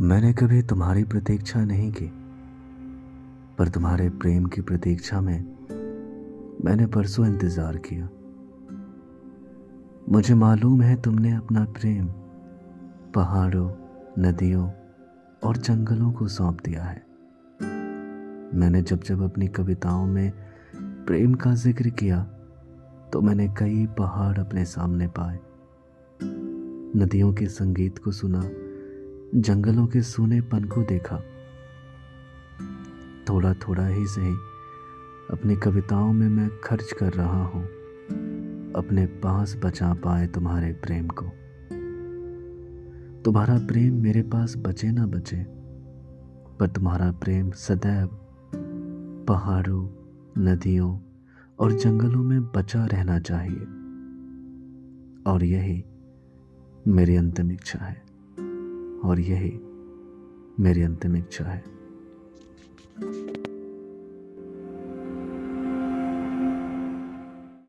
मैंने कभी तुम्हारी प्रतीक्षा नहीं की, पर तुम्हारे प्रेम की प्रतीक्षा में मैंने परसों इंतज़ार किया। मुझे मालूम है तुमने अपना प्रेम पहाड़ों, नदियों और जंगलों को सौंप दिया है। मैंने जब जब अपनी कविताओं में प्रेम का ज़िक्र किया तो मैंने कई पहाड़ अपने सामने पाए। नदियों के संगीत को सुना जंगलों के सूनेपन को देखा। थोड़ा थोड़ा ही सही, अपनी कविताओं में मैं खर्च कर रहा हूँ। अपने पास बचा पाए तुम्हारे प्रेम को। तुम्हारा प्रेम मेरे पास बचे ना बचे, पर तुम्हारा प्रेम सदैव पहाड़ों, नदियों और जंगलों में बचा रहना चाहिए। और यही मेरी अंतिम इच्छा है। और यही मेरी अंतिम इच्छा है।